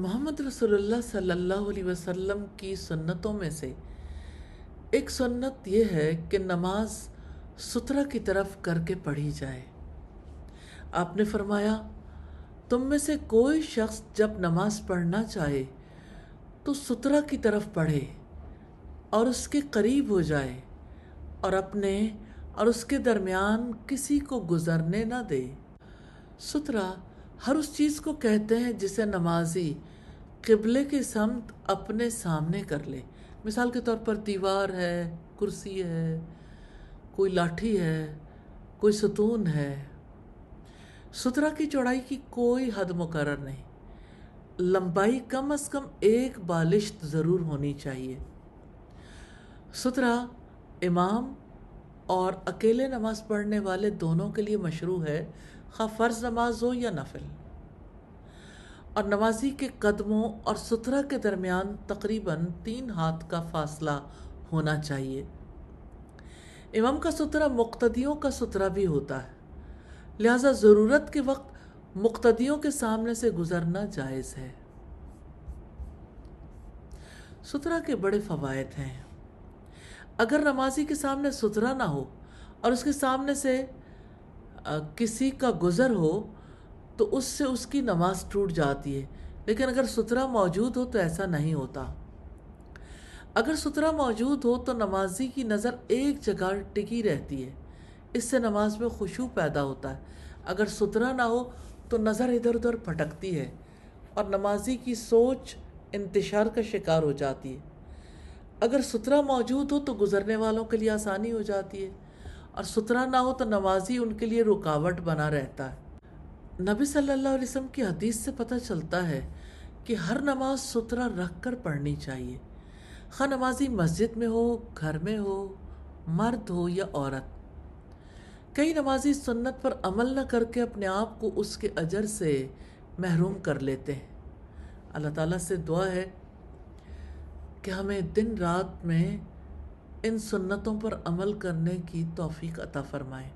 محمد رسول اللہ صلی اللہ علیہ وسلم کی سنتوں میں سے ایک سنت یہ ہے کہ نماز سترہ کی طرف کر کے پڑھی جائے۔ آپ نے فرمایا، تم میں سے کوئی شخص جب نماز پڑھنا چاہے تو سترہ کی طرف پڑھے اور اس کے قریب ہو جائے اور اپنے اور اس کے درمیان کسی کو گزرنے نہ دے۔ سترہ ہر اس چیز کو کہتے ہیں جسے نمازی قبلے کے سمت اپنے سامنے کر لے۔ مثال کے طور پر دیوار ہے، کرسی ہے، کوئی لاٹھی ہے، کوئی ستون ہے۔ سترہ کی چوڑائی کی کوئی حد مقرر نہیں۔ لمبائی کم از کم ایک بالشت ضرور ہونی چاہیے۔ سترہ امام اور اکیلے نماز پڑھنے والے دونوں کے لیے مشروع ہے۔ خواہ فرض نماز ہو یا نفل؟ اور نمازی کے قدموں اور سترہ کے درمیان تقریباً تین ہاتھ کا فاصلہ ہونا چاہیے۔ امام کا سترہ مقتدیوں کا سترہ بھی ہوتا ہے۔ لہٰذا ضرورت کے وقت مقتدیوں کے سامنے سے گزرنا جائز ہے۔ سترہ کے بڑے فوائد ہیں۔ اگر نمازی کے سامنے سترہ نہ ہو اور اس کے سامنے سے کسی کا گزر ہو تو اس سے اس کی نماز ٹوٹ جاتی ہے۔ لیکن اگر سترہ موجود ہو تو ایسا نہیں ہوتا۔ اگر سترہ موجود ہو تو نمازی کی نظر ایک جگہ ٹکی رہتی ہے۔ اس سے نماز میں خوشو پیدا ہوتا ہے۔ اگر سترہ نہ ہو تو نظر ادھر ادھر پھٹکتی ہے اور نمازی کی سوچ انتشار کا شکار ہو جاتی ہے۔ اگر سترہ موجود ہو تو گزرنے والوں کے لیے آسانی ہو جاتی ہے۔ اور سترہ نہ ہو تو نمازی ان کے لیے رکاوٹ بنا رہتا ہے۔ نبی صلی اللہ علیہ وسلم کی حدیث سے پتہ چلتا ہے کہ ہر نماز سترہ رکھ کر پڑھنی چاہیے۔ خواہ نمازی مسجد میں ہو، گھر میں ہو، مرد ہو یا عورت۔ کئی نمازی سنت پر عمل نہ کر کے اپنے آپ کو اس کے اجر سے محروم کر لیتے ہیں۔ اللہ تعالیٰ سے دعا ہے کہ ہمیں دن رات میں ان سنتوں پر عمل کرنے کی توفیق عطا فرمائے۔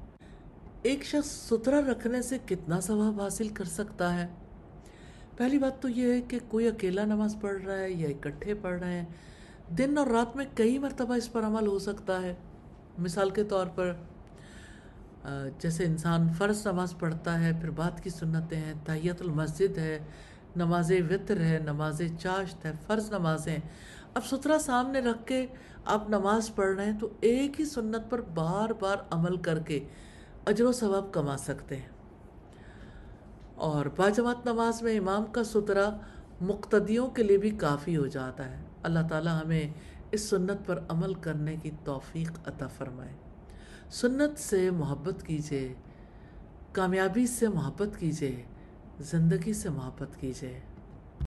ایک شخص سترہ رکھنے سے کتنا ثواب حاصل کر سکتا ہے؟ پہلی بات تو یہ ہے کہ کوئی اکیلا نماز پڑھ رہا ہے یا اکٹھے پڑھ رہے ہیں، دن اور رات میں کئی مرتبہ اس پر عمل ہو سکتا ہے۔ مثال کے طور پر جیسے انسان فرض نماز پڑھتا ہے، پھر بعد کی سنتیں ہیں، تحیت المسجد ہے، نماز وطر ہے، نماز چاشت ہے، فرض نمازیں اب سترہ سامنے رکھ کے آپ نماز پڑھ رہے ہیں تو ایک ہی سنت پر بار بار عمل کر کے اجر و ثواب کما سکتے ہیں۔ اور باجماعت نماز میں امام کا سترہ مقتدیوں کے لیے بھی کافی ہو جاتا ہے۔ اللہ تعالی ہمیں اس سنت پر عمل کرنے کی توفیق عطا فرمائے۔ سنت سے محبت کیجیے، کامیابی سے محبت کیجیے، زندگی سے محبت کیجیے۔